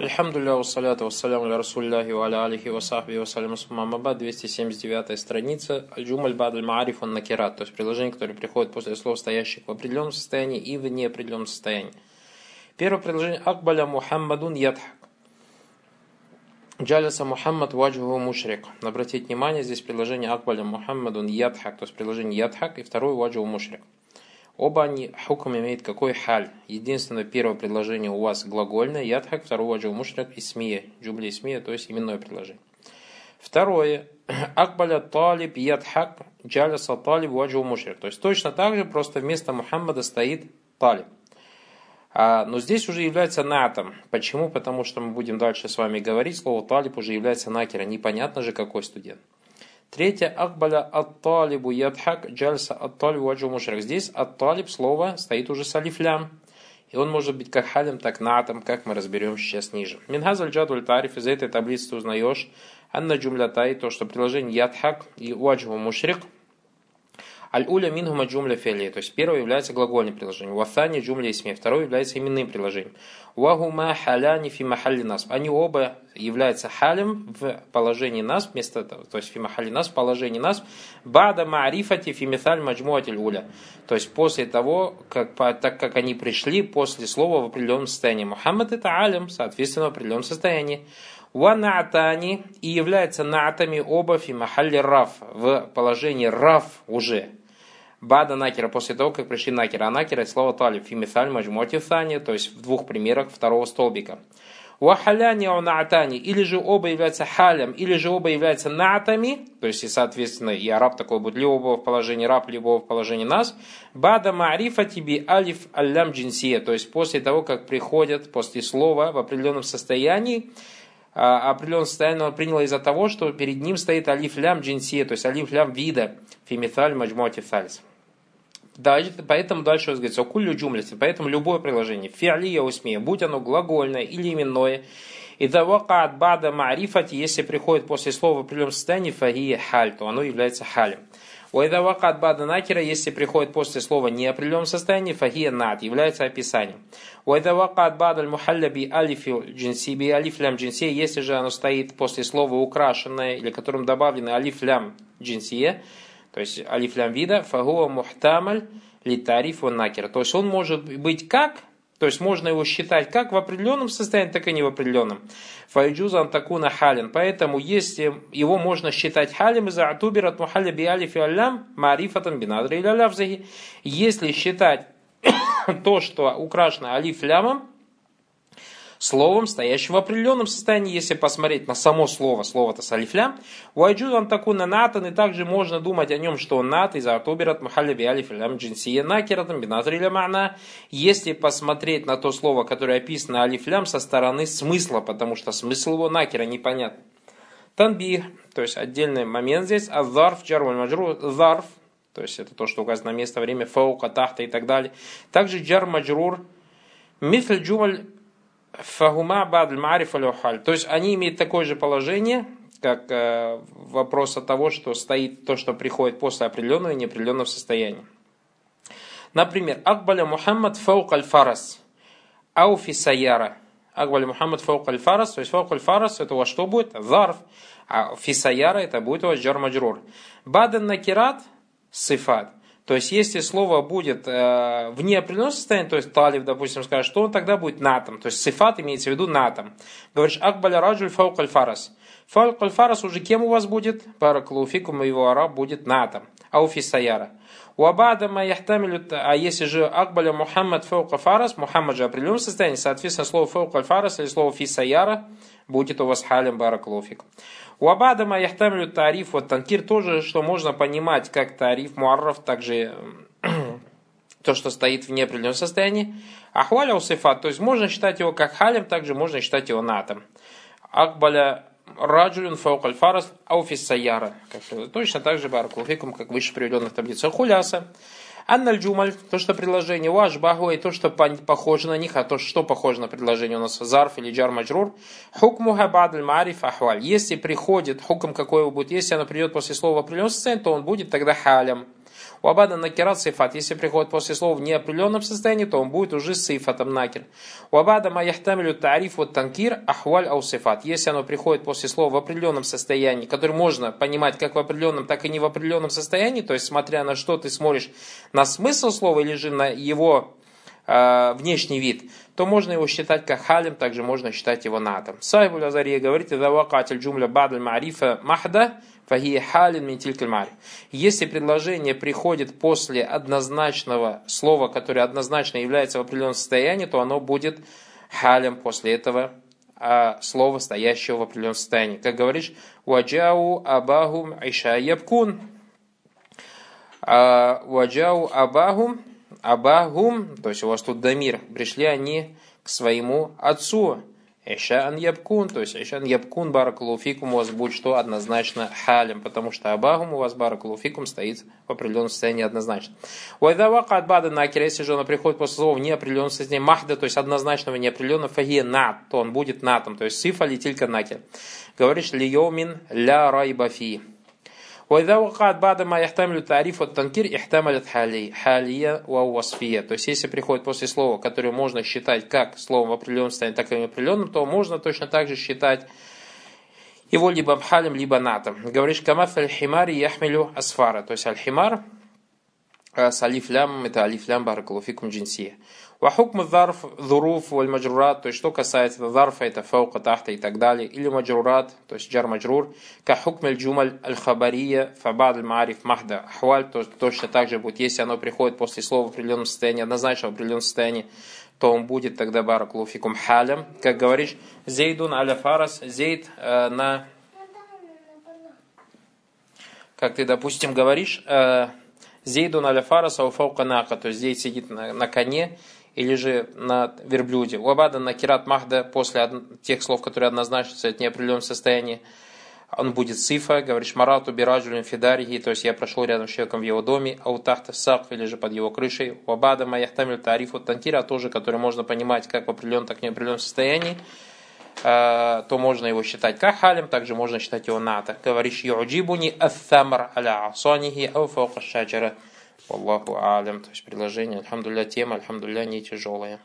Альхамдулилля, вассаляту вассаляму ля расулляхи ва аля алихи ва сахби ва саляму сумамаба, 279 страница, аль-джумаль бадль маариф он накират, то есть предложение, которое приходит после слов, стоящих в определенном состоянии и в неопределенном состоянии. Первое предложение Акбаля Мухаммадун ядхак. Джалиса Мухаммад ваджуху мушрик. Обратите внимание, здесь предложение Акбаля Мухаммадун ядхак, то есть предложение ядхак, и второе ваджуху мушрик. Оба они хукм имеют какой халь. Единственное, первое предложение у вас глагольное, ядхак, второе ваджу мушрак и смия, джубли смия, то есть именное предложение. Второе, акбаля талиб ядхак, джаляса талиб ваджу мушрак. То есть точно так же, просто вместо Мухаммада стоит талиб. А, но здесь уже является натом. Почему? Потому что мы будем дальше с вами говорить, слово талиб уже является накера. Непонятно же, какой студент. Третье, акбаля ат-талибу ядхак джальса ат-талибу ваджу мушрак. Здесь ат-талиб слово стоит уже с алифлям. И он может быть как халем, так натом, как мы разберем сейчас ниже. Минхаз аль тариф, из этой таблицы ты узнаешь, анна джумлятай, то, что приложение ядхак и ваджу мушрик – Аль-уля минхума джумля фели. То есть первое является глагольным приложением. Вафани джумля исме. Второе является именным приложением. Вахума халяни фи махалли нас. Они оба являются халем в положении нас, вместо то есть фи махалли нас, в положении нас, бада маарифати фи мithаль маджмуатиль уля. То есть после того, как, так как они пришли после слова в определенном состоянии. Мухаммад это алим, соответственно, в определенном состоянии. Ванаатани и являются наатами оба фи махалли раф в положении раф уже. Бада накера после того, как пришли накера. А накера это слово талиб. Фимисаль маджмоти thani, то есть в двух примерах второго столбика. Вахаляни наатани, или же оба являются халям, или же оба являются наатами, то есть, и, соответственно, и араб такой будет либо в положении раб, либо в положении нас. Бада маарифа тебе алиф аллям джинсия, то есть после того, как приходят после слова в определенном состоянии, определенное состояние он принял из-за того, что перед ним стоит алиф лям джинсия, то есть алиф лям вида, фимиталь маджмуати фальс. Дальше, поэтому дальше говорится, кулю джумлити, поэтому любое приложение, фиалия усмия, будь оно глагольное или именное, и давакат бада маарифати, если приходит после слова в определенном состоянии, фагия халь, то оно является халем. Уайда вакат бада накера, если приходит после слова неопределенном состоянии, фагия над, является описанием. Уайда вакат бада мухалля би алифи джинси, би алиф лям джинси, если же оно стоит после слова украшенное, или которым добавлено алиф лям джинсия, то есть алиф лям вида, фагуа мухтамаль литарифу накер. То есть он может быть как то есть можно его считать как в определенном состоянии, так и не в определенном. Файджузан такуна халин. Поэтому если его можно считать халим из-за атубир от мухалля би алифи аллям марифатан бинадри или Если считать то, что украшено алиф лямом, словом, стоящим в определенном состоянии, если посмотреть на само слово, слово-то с алифлям, вайджудан такуна натан, и также можно думать о нем, что он нат, из артубират махалля би алифлям джинсия накиратам биназриля мана, если посмотреть на то слово, которое описано алифлям со стороны смысла, потому что смысл его накера непонятен. Танбих, то есть отдельный момент здесь, а зарф, джарваль маджру, зарф, то есть это то, что указано на место, время, фаука, тахта и так далее. Также джар маджрур, мифль джумаль Фагума бад мариф То есть они имеют такое же положение, как э, вопрос от того, что стоит то, что приходит после определенного и неопределенного состояния. Например, Акбаля Мухаммад фаук аль-фарас. Ауфи саяра. Акбаля Мухаммад фаук аль-фарас. То есть фаук аль-фарас это у вас что будет? Зарф. А фисаяра это будет у вас джар Бадан накират сифат. То есть, если слово будет э, в неопределенном состоянии, то есть талив, допустим, скажет, что он тогда будет натом. То есть сифат имеется в виду натом. Говоришь, акбаля раджуль фаук фарас. Фаук фарас уже кем у вас будет? Параклуфикум его араб будет натом. Ауфи саяра. У Абадама яхтамилю, а если же Акбаля Мухаммад фаука фарас, Мухаммад же определенном состоянии, соответственно, слово фаука фарас или слово фисаяра будет у вас халем бараклуфик. У Абадама яхтамлю тариф, вот танкир тоже, что можно понимать как тариф муарраф, также то, что стоит в неопределенном состоянии. Ахваля усифат, то есть можно считать его как халем, также можно считать его натом. Акбаля раджулюн фаукаль фарас ауфис саяра. Точно так же баракулфикум, как выше приведенных таблицах хуляса. Анналь джумаль, то, что предложение, ваш багу, и то, что похоже на них, а то, что похоже на предложение у нас зарф или джар маджрур, хукму хабадль мариф ахваль. Если приходит, хукм какой его будет, если оно придет после слова определенного состояния, то он будет тогда халям. Уабада накират сифат. Если приходит после слова в неопределенном состоянии, то он будет уже сифатом накир. Уабада ма яхтамилю тариф вот танкир ахваль ау. Если оно приходит после слова в определенном состоянии, который можно понимать как в определенном, так и не в определенном состоянии, то есть смотря на что ты смотришь, на смысл слова или же на его внешний вид, то можно его считать как халим, также можно считать его натом. Сайбуль Азария говорит, «Ида вакатиль джумля бадль марифа махда, фахия халин ментилькаль мари». Если предложение приходит после однозначного слова, которое однозначно является в определенном состоянии, то оно будет халем после этого а, слова, стоящего в определенном состоянии. Как говоришь, «Ваджау абахум иша ябкун». А, «Ваджау абахум абахум, то есть у вас тут дамир, пришли они к своему отцу. Ишан ябкун, то есть Ишан ябкун баракулуфикум у вас будет что однозначно халим, потому что абахум у вас баракулуфикум стоит в определенном состоянии однозначно. Уайдавака от бада накира, если же он приходит после слова в неопределенном состоянии махда, то есть однозначного неопределенного фагия нат, то он будет натом, то есть сифа летилька накер. Говоришь лиомин ля райбафи. وإذا وقعت بعد ما يحتمل تعриф от танкир ихтамалят хали, халия ва васфия. То есть, если приходит после слова, которое можно считать как словом в определенном состоянии, так и в определенном, то можно точно так же считать его либо бхалем, либо натом. Говоришь, камаф аль-химари яхмилю асфара. То есть, аль-химар с алифлям, это алифлям баракалуфикум джинсия. Вахукм зарф, зуруф, валь маджурат, то есть что касается зарфа, это фаука, тахта и так далее, или маджурат, то есть джар маджрур, ка хукм аль джумаль аль хабария, фабад аль мариф махда, ахваль, то точно так же будет, если оно приходит после слова в определенном состоянии, однозначно в определенном состоянии, то он будет тогда баракулуфикум халям, как говоришь, зейдун аля фарас, зейд э, на, как ты, допустим, говоришь, э, зейдун аля фарас, ауфаука нака, то есть зейд сидит на, на коне, или же на верблюде. Уабада на кират махда после тех слов, которые однозначно от неопределенного состояния, он будет сифа, говоришь, марату бираджулин фидарихи, то есть я прошел рядом с человеком в его доме, а у тахта сакф или же под его крышей, уабада маяхтамиль тарифу тантира, тоже, который можно понимать как в определенном, так и в неопределенном состоянии, то можно его считать как халим, также можно считать его ната. Говоришь, юджибуни аthамр аля асанихи ау фаука. Аллаху алям. То есть предложение, альхамдулля, тема, альхамдулля, не тяжелая.